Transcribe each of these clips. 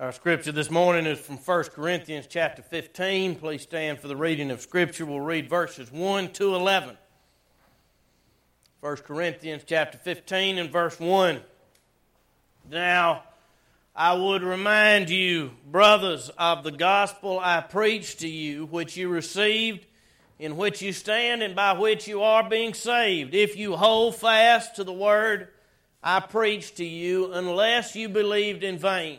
Our scripture this morning is from 1 Corinthians chapter 15. Please stand for the reading of scripture. We'll read verses 1 to 11. 1 Corinthians chapter 15 and verse 1. Now, I would remind you, brothers, of the gospel I preached to you, which you received, in which you stand, and by which you are being saved, if you hold fast to the word I preached to you, unless you believed in vain.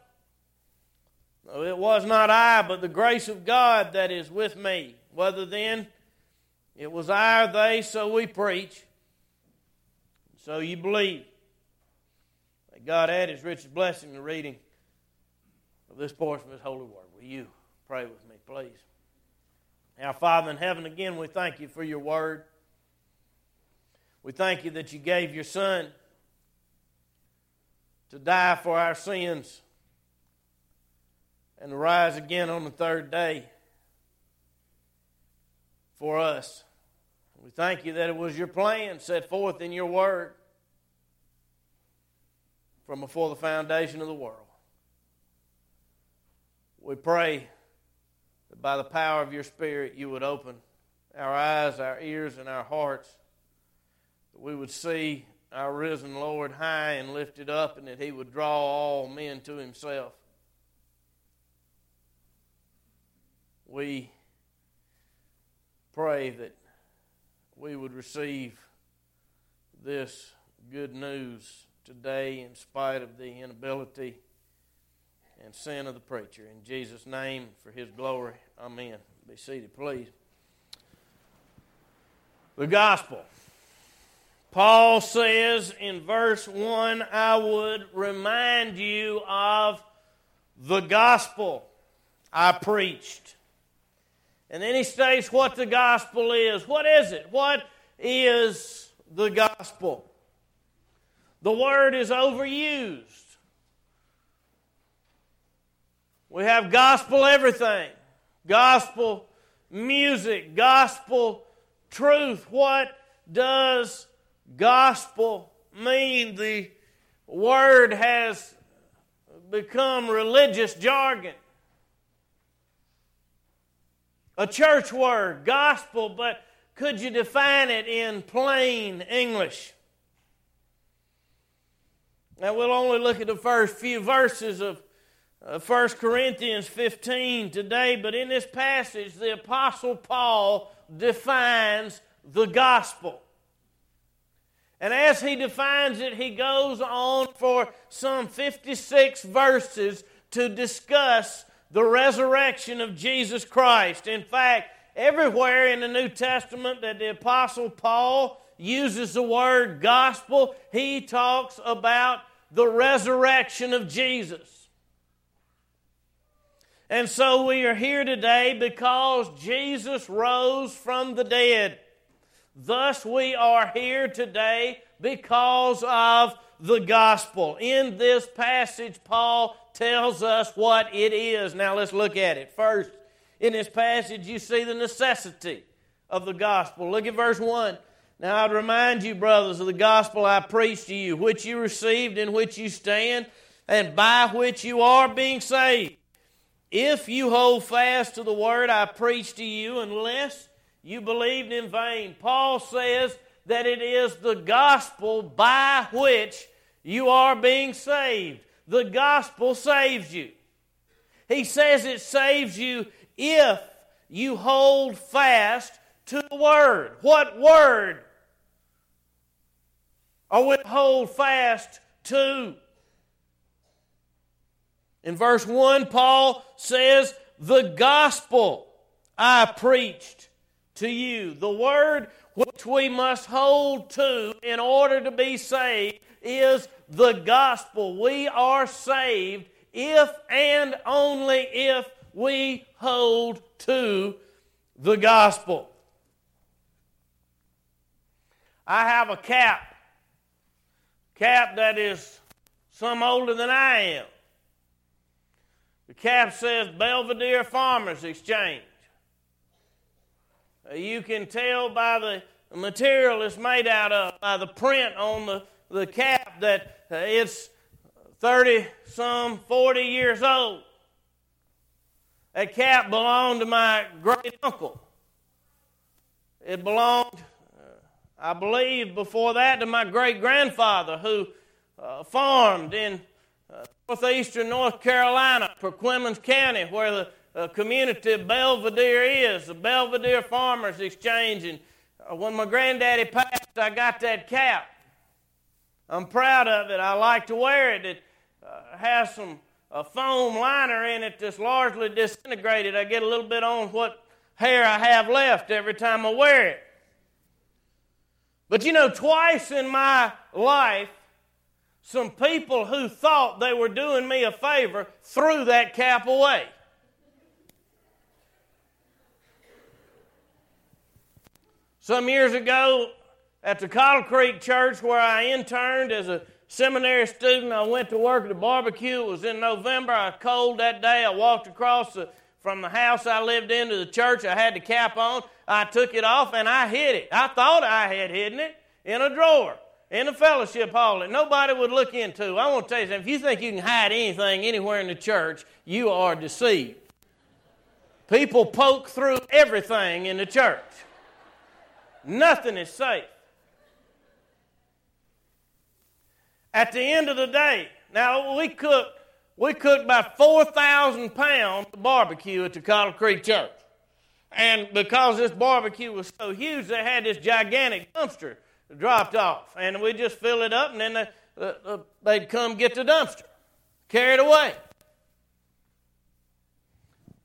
It was not I, but the grace of God that is with me. Whether then it was I or they, so we preach, so you believe. May God add His richest blessing to reading of this portion of His holy word. Will you pray with me, please? Our Father in heaven, again, we thank you for your word. We thank you that you gave your Son to die for our sins and rise again on the third day for us. We thank you that it was your plan set forth in your word from before the foundation of the world. We pray that by the power of your Spirit you would open our eyes, our ears, and our hearts, that we would see our risen Lord high and lifted up, and that he would draw all men to himself. We pray that we would receive this good news today in spite of the inability and sin of the preacher. In Jesus' name, for his glory, amen. Be seated, please. The gospel. Paul says in verse 1 I would remind you of the gospel I preached. And then he states what the gospel is. What is it? What is the gospel? The word is overused. We have gospel everything gospel music, gospel truth. What does gospel mean? The word has become religious jargon a church word, gospel, but could you define it in plain English? Now, we'll only look at the first few verses of uh, 1 Corinthians 15 today, but in this passage, the Apostle Paul defines the gospel. And as he defines it, he goes on for some 56 verses to discuss the resurrection of Jesus Christ. In fact, everywhere in the New Testament that the Apostle Paul uses the word gospel, he talks about the resurrection of Jesus. And so we are here today because Jesus rose from the dead. Thus, we are here today because of the gospel. In this passage, Paul tells us what it is. Now let's look at it. First, in this passage, you see the necessity of the gospel. Look at verse 1. Now I'd remind you, brothers, of the gospel I preached to you, which you received, in which you stand, and by which you are being saved. If you hold fast to the word I preached to you, unless you believed in vain. Paul says that it is the gospel by which you are being saved. The gospel saves you. He says it saves you if you hold fast to the Word. What Word are we hold fast to? In verse 1, Paul says, The gospel I preached to you. The word which we must hold to in order to be saved is the gospel. We are saved if and only if we hold to the gospel. I have a cap, cap that is some older than I am. The cap says Belvidere Farmers Exchange. Uh, you can tell by the material it's made out of, by the print on the, the cap, that uh, it's 30 some 40 years old. That cap belonged to my great uncle. It belonged, uh, I believe, before that to my great grandfather who uh, farmed in uh, northeastern North Carolina, Perquimans County, where the uh, community Belvidere is, the Belvidere Farmers Exchange. And uh, when my granddaddy passed, I got that cap. I'm proud of it. I like to wear it. It uh, has some a foam liner in it that's largely disintegrated. I get a little bit on what hair I have left every time I wear it. But you know, twice in my life, some people who thought they were doing me a favor threw that cap away. Some years ago, at the Cottle Creek Church where I interned as a seminary student, I went to work at a barbecue. It was in November. I was cold that day. I walked across the, from the house I lived in to the church. I had the cap on. I took it off and I hid it. I thought I had hidden it in a drawer in the fellowship hall that nobody would look into. I want to tell you something. If you think you can hide anything anywhere in the church, you are deceived. People poke through everything in the church. Nothing is safe. At the end of the day, now we cooked we cooked about 4,000 pounds of barbecue at the Cottle Creek Church. And because this barbecue was so huge, they had this gigantic dumpster dropped off. And we just fill it up, and then they, uh, uh, they'd come get the dumpster, carry it away.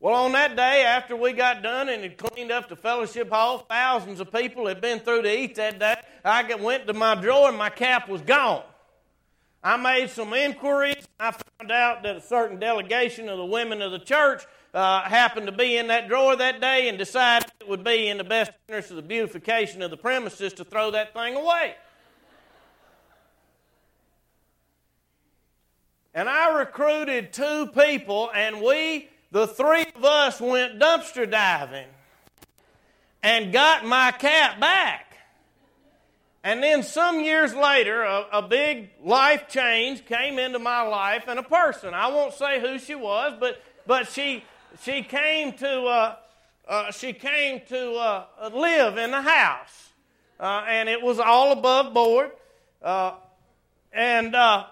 Well, on that day, after we got done and had cleaned up the fellowship hall, thousands of people had been through to eat that day. I went to my drawer and my cap was gone. I made some inquiries. I found out that a certain delegation of the women of the church uh, happened to be in that drawer that day and decided it would be in the best interest of the beautification of the premises to throw that thing away. And I recruited two people, and we the three of us went dumpster diving and got my cat back. And then some years later, a, a, big life change came into my life, and a person. I won't say who she was, but but she she came to uh, uh, she came to uh, live in the house, uh, and it was all above board. Uh, and uh,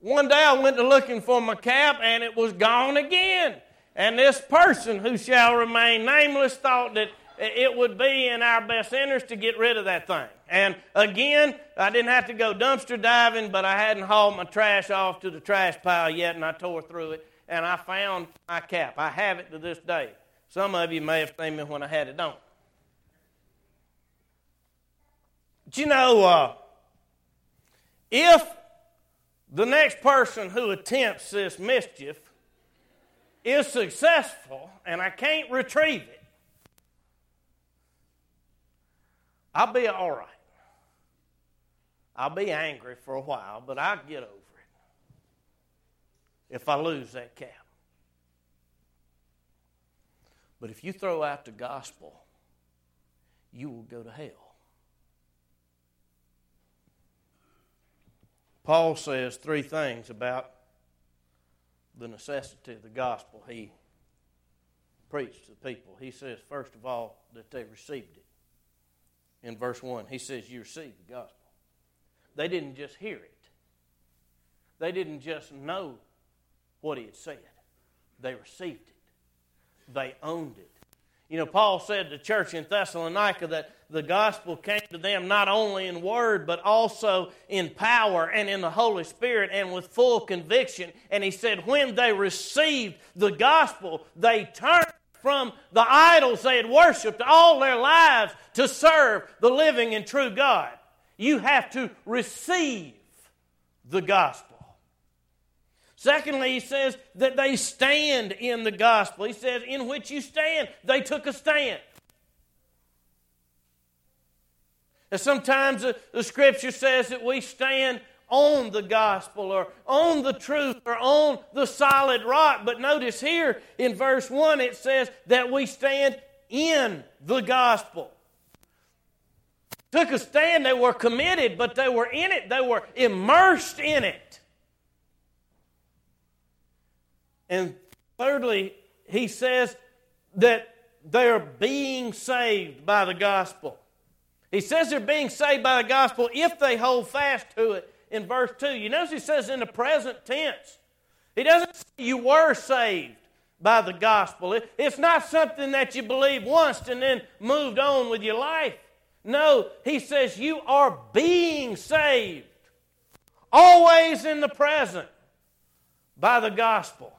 one day I went to looking for my cap, and it was gone again. And this person who shall remain nameless thought that it would be in our best interest to get rid of that thing. And again, I didn't have to go dumpster diving, but I hadn't hauled my trash off to the trash pile yet, and I tore through it, and I found my cap. I have it to this day. Some of you may have seen me when I had it on. But you know, uh, if the next person who attempts this mischief is successful and I can't retrieve it, I'll be all right. I'll be angry for a while, but I'll get over it if I lose that cap. But if you throw out the gospel, you will go to hell. Paul says three things about the necessity of the gospel he preached to the people. He says, first of all, that they received it. In verse 1, he says, You received the gospel. They didn't just hear it, they didn't just know what he had said, they received it, they owned it. You know, Paul said to the church in Thessalonica that the gospel came to them not only in word, but also in power and in the Holy Spirit and with full conviction. And he said, when they received the gospel, they turned from the idols they had worshiped all their lives to serve the living and true God. You have to receive the gospel. Secondly, he says that they stand in the gospel. He says, in which you stand. They took a stand. And sometimes the, the scripture says that we stand on the gospel or on the truth or on the solid rock. But notice here in verse 1 it says that we stand in the gospel. Took a stand, they were committed, but they were in it, they were immersed in it. And thirdly, he says that they're being saved by the gospel. He says they're being saved by the gospel if they hold fast to it in verse 2. You notice he says in the present tense. He doesn't say you were saved by the gospel. it's not something that you believe once and then moved on with your life. No, he says you are being saved, always in the present, by the gospel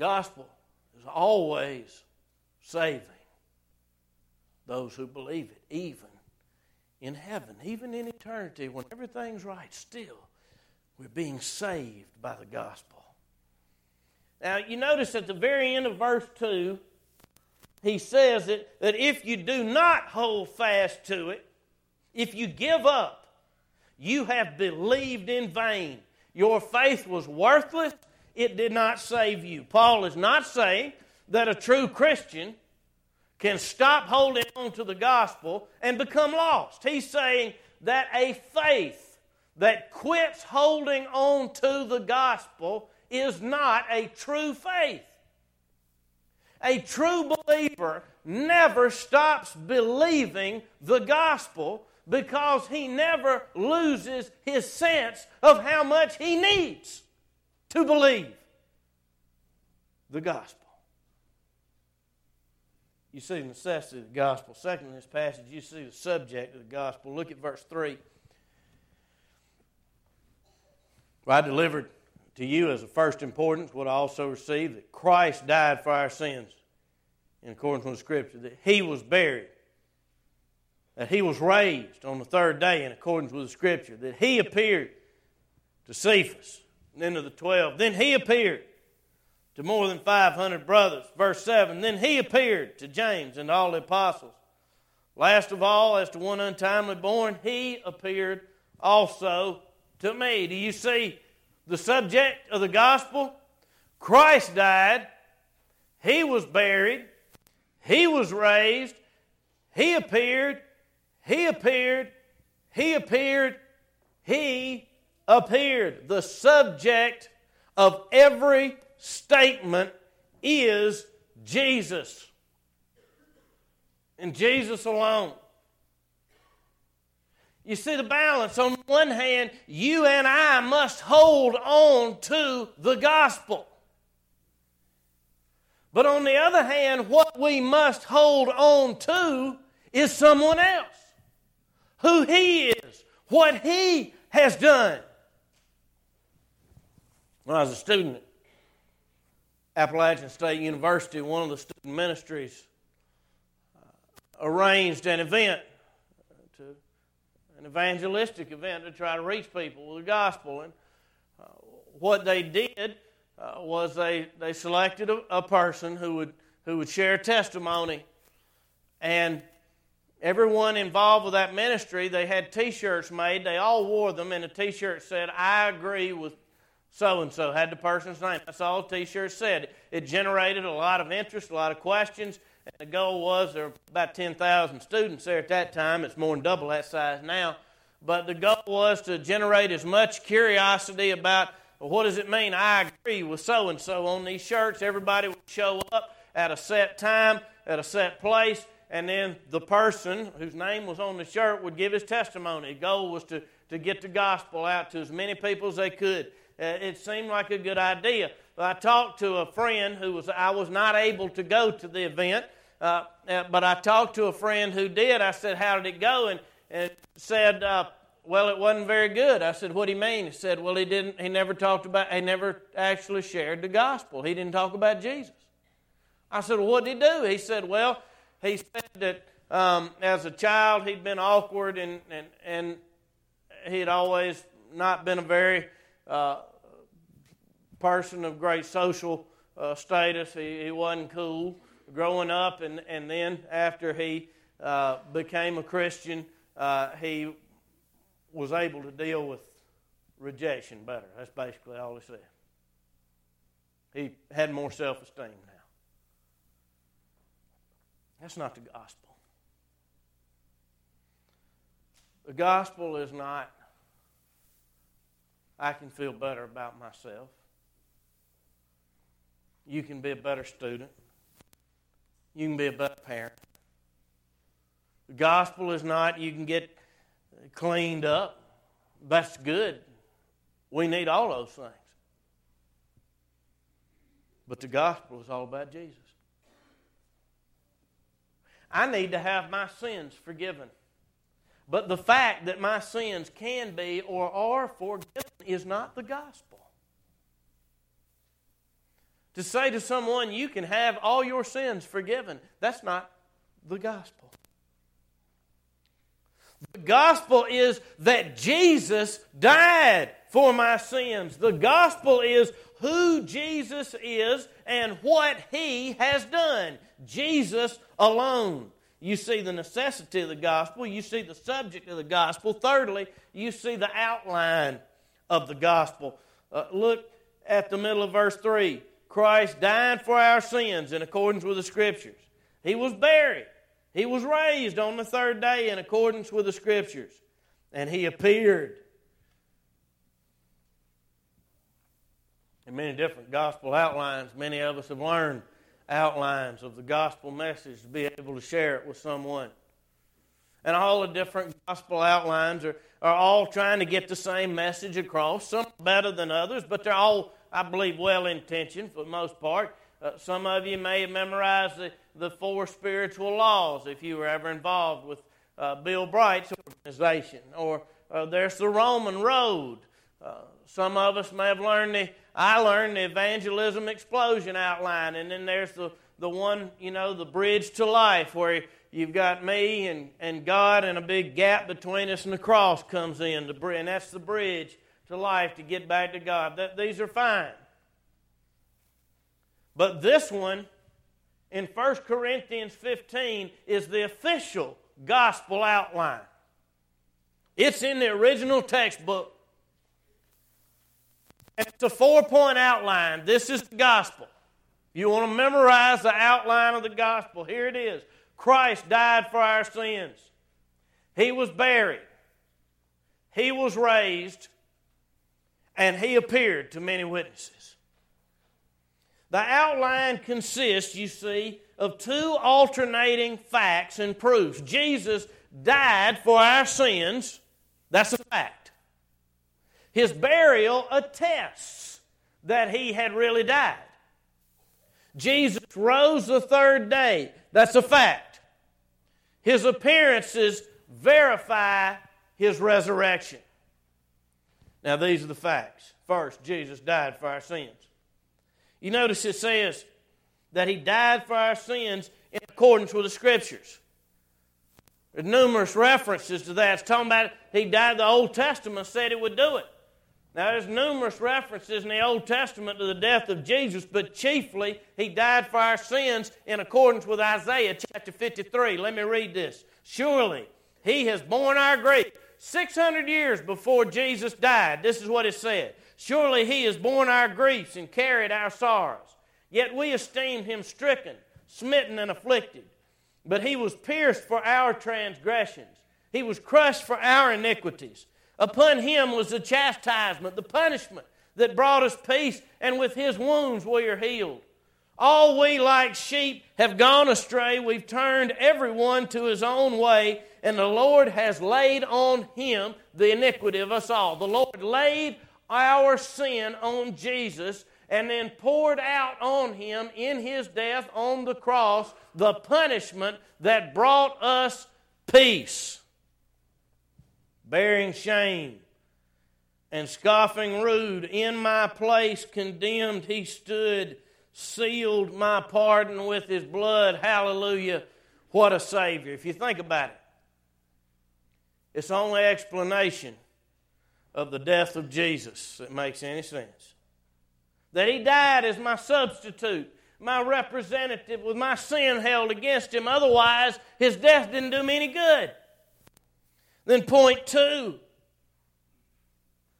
gospel is always saving those who believe it, even in heaven, even in eternity, when everything's right, still we're being saved by the gospel. Now, you notice at the very end of verse 2, he says that, that if you do not hold fast to it, if you give up, you have believed in vain. Your faith was worthless it did not save you. Paul is not saying that a true Christian can stop holding on to the gospel and become lost. He's saying that a faith that quits holding on to the gospel is not a true faith. A true believer never stops believing the gospel because he never loses his sense of how much he needs to believe the gospel. You see the necessity of the gospel. Second, in this passage, you see the subject of the gospel. Look at verse 3. For I delivered to you as of first importance what I also received that Christ died for our sins in accordance with the Scripture, that He was buried, that He was raised on the third day in accordance with the Scripture, that He appeared to Cephas then to the twelve. Then he appeared to more than 500 brothers. Verse 7 Then he appeared to James and all the apostles. Last of all, as to one untimely born, he appeared also to me. Do you see the subject of the gospel? Christ died, he was buried, he was raised, he appeared, he appeared, he appeared, he appeared. The subject of every statement is Jesus. And Jesus alone. You see the balance. On one hand, you and I must hold on to the gospel. But on the other hand, what we must hold on to is someone else. Who He is, what He has done. When I was a student at Appalachian State University, one of the student ministries uh, arranged an event, to, an evangelistic event to try to reach people with the gospel. And uh, what they did uh, was they, they selected a, a person who would, who would share testimony. And everyone involved with that ministry, they had t shirts made. They all wore them, and the t shirt said, I agree with so and so had the person's name. That's all the t shirt said. It generated a lot of interest, a lot of questions. And the goal was there were about 10,000 students there at that time. It's more than double that size now. But the goal was to generate as much curiosity about well, what does it mean? I agree with so and so on these shirts. Everybody would show up at a set time, at a set place, and then the person whose name was on the shirt would give his testimony. The goal was to, to get the gospel out to as many people as they could. Uh, it seemed like a good idea. I talked to a friend who was, I was not able to go to the event, uh, uh, but I talked to a friend who did. I said, How did it go? And, and said, uh, Well, it wasn't very good. I said, What do you mean? He said, Well, he didn't, he never talked about, he never actually shared the gospel. He didn't talk about Jesus. I said, Well, what did he do? He said, Well, he said that um, as a child he'd been awkward and, and, and he'd always not been a very uh, person of great social uh, status. He, he wasn't cool growing up, and, and then after he uh, became a Christian, uh, he was able to deal with rejection better. That's basically all he said. He had more self esteem now. That's not the gospel. The gospel is not, I can feel better about myself. You can be a better student. You can be a better parent. The gospel is not, you can get cleaned up. That's good. We need all those things. But the gospel is all about Jesus. I need to have my sins forgiven. But the fact that my sins can be or are forgiven is not the gospel. To say to someone, you can have all your sins forgiven, that's not the gospel. The gospel is that Jesus died for my sins. The gospel is who Jesus is and what he has done. Jesus alone. You see the necessity of the gospel. You see the subject of the gospel. Thirdly, you see the outline of the gospel. Uh, look at the middle of verse 3. Christ died for our sins in accordance with the Scriptures. He was buried. He was raised on the third day in accordance with the Scriptures. And He appeared. In many different gospel outlines, many of us have learned outlines of the gospel message to be able to share it with someone. And all the different gospel outlines are, are all trying to get the same message across. Some better than others, but they're all, I believe, well intentioned for the most part. Uh, some of you may have memorized the, the four spiritual laws if you were ever involved with uh, Bill Bright's organization. Or uh, there's the Roman Road. Uh, some of us may have learned the I learned the evangelism explosion outline, and then there's the, the one, you know, the bridge to life where you've got me and, and God, and a big gap between us, and the cross comes in, the, and that's the bridge to life to get back to God. That, these are fine. But this one in 1 Corinthians 15 is the official gospel outline. It's in the original textbook. It's a four point outline. This is the gospel. You want to memorize the outline of the gospel? Here it is Christ died for our sins, He was buried, He was raised, and He appeared to many witnesses. The outline consists, you see, of two alternating facts and proofs. Jesus died for our sins. That's a fact. His burial attests that he had really died. Jesus rose the third day. That's a fact. His appearances verify his resurrection. Now, these are the facts. First, Jesus died for our sins. You notice it says that he died for our sins in accordance with the Scriptures. There's numerous references to that. It's talking about he died, the Old Testament said it would do it. Now, there's numerous references in the Old Testament to the death of Jesus, but chiefly, he died for our sins in accordance with Isaiah chapter 53. Let me read this. Surely, he has borne our grief. 600 years before Jesus died, this is what it said. Surely he has borne our griefs and carried our sorrows. Yet we esteemed him stricken, smitten, and afflicted. But he was pierced for our transgressions, he was crushed for our iniquities. Upon him was the chastisement, the punishment that brought us peace, and with his wounds we are healed. All we like sheep have gone astray. We've turned everyone to his own way, and the Lord has laid on him the iniquity of us all. The Lord laid our sin on Jesus, and then poured out on him in his death on the cross the punishment that brought us peace. Bearing shame and scoffing rude, in my place condemned he stood, sealed my pardon with his blood. Hallelujah. What a Savior. If you think about it, it's only explanation of the death of Jesus that makes any sense. That he died as my substitute, my representative, with my sin held against him. Otherwise, his death didn't do me any good. Then, point two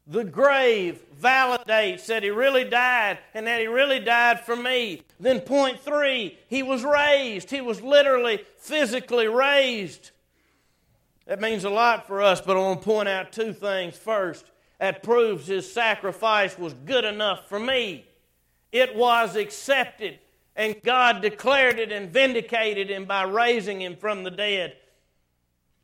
the grave validates that he really died and that he really died for me. Then, point three, he was raised. He was literally, physically raised. That means a lot for us, but I want to point out two things. First, that proves his sacrifice was good enough for me. It was accepted, and God declared it and vindicated him by raising him from the dead.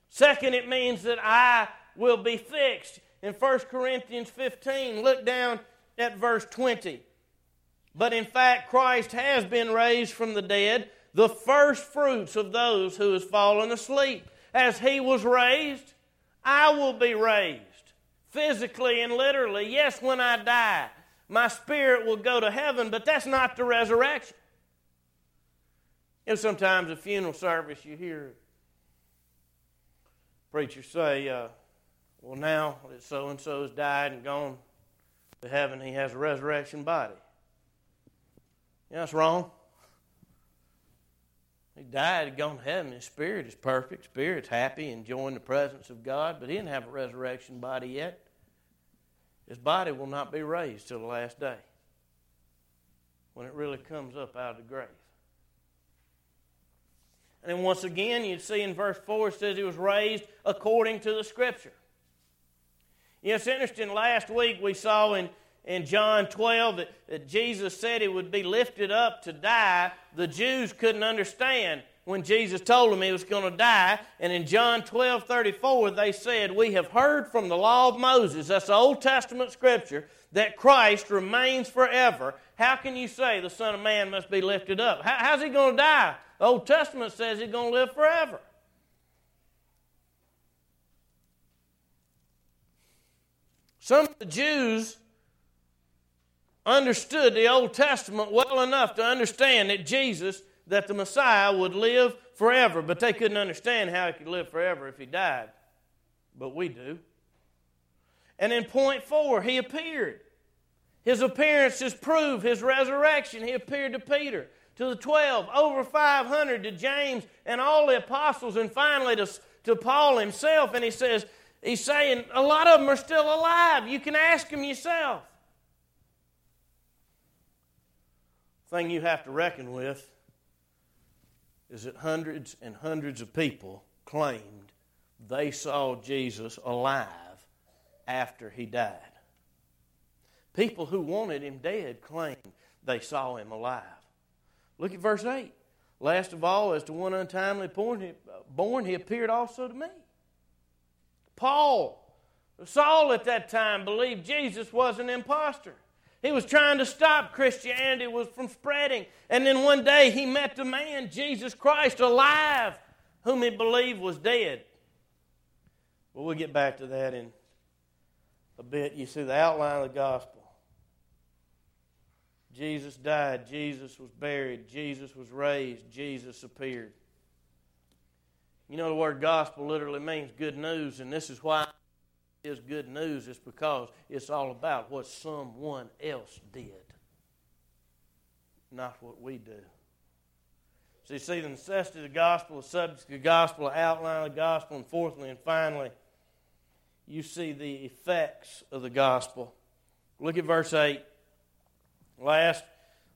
Second, it means that I will be fixed. In 1 Corinthians 15, look down at verse 20. But in fact, Christ has been raised from the dead, the first fruits of those who has fallen asleep. As he was raised, I will be raised physically and literally. Yes, when I die, my spirit will go to heaven, but that's not the resurrection. Know, sometimes a funeral service you hear preachers say, uh, well, now that so and so has died and gone to heaven, he has a resurrection body. Yeah, that's wrong. He died, and gone to heaven. His spirit is perfect. Spirit's happy, enjoying the presence of God, but he didn't have a resurrection body yet. His body will not be raised till the last day when it really comes up out of the grave. And then once again, you see in verse 4, it says he was raised according to the Scripture. You know, it's interesting. Last week we saw in, in John 12 that, that Jesus said he would be lifted up to die. The Jews couldn't understand when Jesus told them he was going to die. And in John 12 34, they said, We have heard from the law of Moses, that's Old Testament scripture, that Christ remains forever. How can you say the Son of Man must be lifted up? How, how's he going to die? The Old Testament says he's going to live forever. Some of the Jews understood the Old Testament well enough to understand that Jesus that the Messiah would live forever, but they couldn't understand how he could live forever if he died. But we do. And in point four, he appeared. His appearances prove his resurrection. He appeared to Peter, to the 12, over 500 to James and all the apostles, and finally to, to Paul himself. And he says, he's saying, a lot of them are still alive. You can ask them yourself. Thing you have to reckon with is that hundreds and hundreds of people claimed they saw Jesus alive after he died. People who wanted him dead claimed they saw him alive. Look at verse 8. Last of all, as to one untimely uh, born, he appeared also to me. Paul, Saul at that time believed Jesus was an impostor. He was trying to stop Christianity was from spreading. And then one day he met the man, Jesus Christ, alive, whom he believed was dead. Well, we'll get back to that in a bit. You see the outline of the gospel. Jesus died, Jesus was buried, Jesus was raised, Jesus appeared. You know, the word gospel literally means good news, and this is why is good news is because it's all about what someone else did, not what we do. So you see the necessity of the gospel, the subject of the gospel, the outline of the gospel, and fourthly and finally, you see the effects of the gospel. Look at verse 8. Last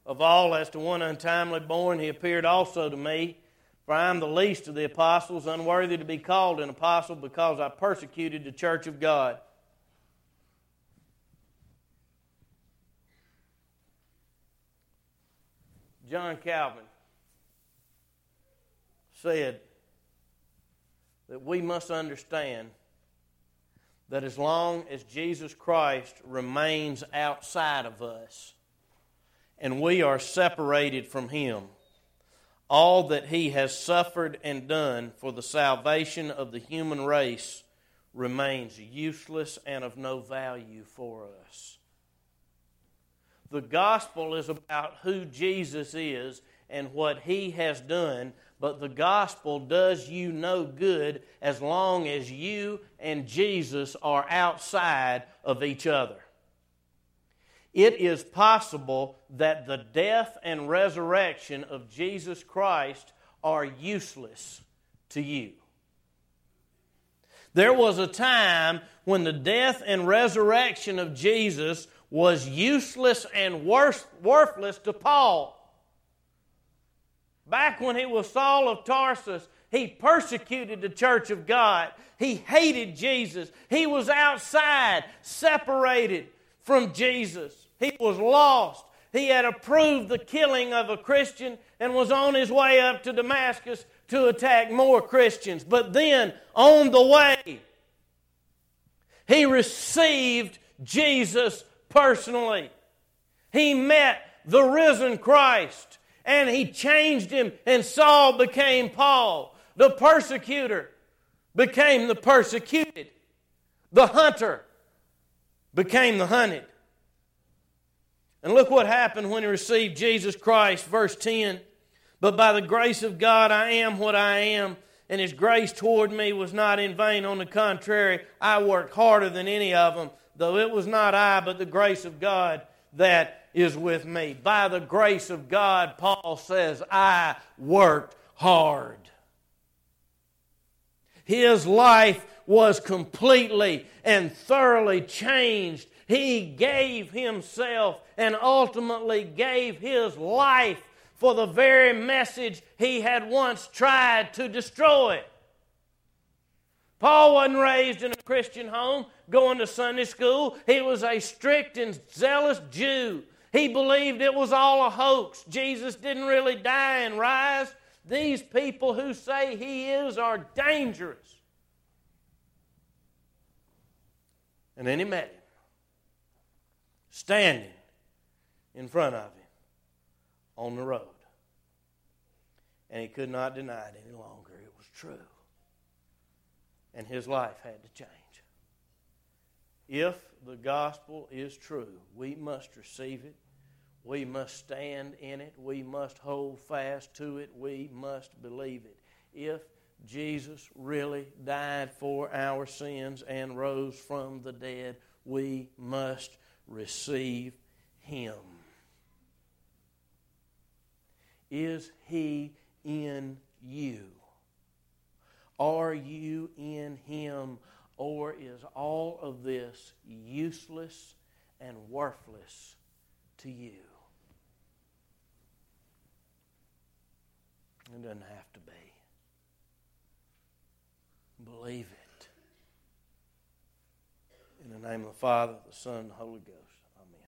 of all, as to one untimely born, he appeared also to me for I am the least of the apostles, unworthy to be called an apostle because I persecuted the church of God. John Calvin said that we must understand that as long as Jesus Christ remains outside of us, and we are separated from him. All that he has suffered and done for the salvation of the human race remains useless and of no value for us. The gospel is about who Jesus is and what he has done, but the gospel does you no good as long as you and Jesus are outside of each other. It is possible that the death and resurrection of Jesus Christ are useless to you. There was a time when the death and resurrection of Jesus was useless and worthless to Paul. Back when he was Saul of Tarsus, he persecuted the church of God. He hated Jesus. He was outside, separated from Jesus. He was lost. He had approved the killing of a Christian and was on his way up to Damascus to attack more Christians. But then, on the way, he received Jesus personally. He met the risen Christ and he changed him, and Saul became Paul. The persecutor became the persecuted. The hunter became the hunted. And look what happened when he received Jesus Christ, verse 10. But by the grace of God, I am what I am, and his grace toward me was not in vain. On the contrary, I worked harder than any of them, though it was not I, but the grace of God that is with me. By the grace of God, Paul says, I worked hard. His life was completely and thoroughly changed. He gave himself and ultimately gave his life for the very message he had once tried to destroy. Paul wasn't raised in a Christian home, going to Sunday school. He was a strict and zealous Jew. He believed it was all a hoax. Jesus didn't really die and rise. These people who say he is are dangerous. And then he met him, standing in front of him on the road. And he could not deny it any longer. It was true and his life had to change. If the gospel is true, we must receive it. We must stand in it. We must hold fast to it. We must believe it. If Jesus really died for our sins and rose from the dead, we must receive him. Is he in you? Are you in Him, or is all of this useless and worthless to you? It doesn't have to be. Believe it. In the name of the Father, the Son, the Holy Ghost.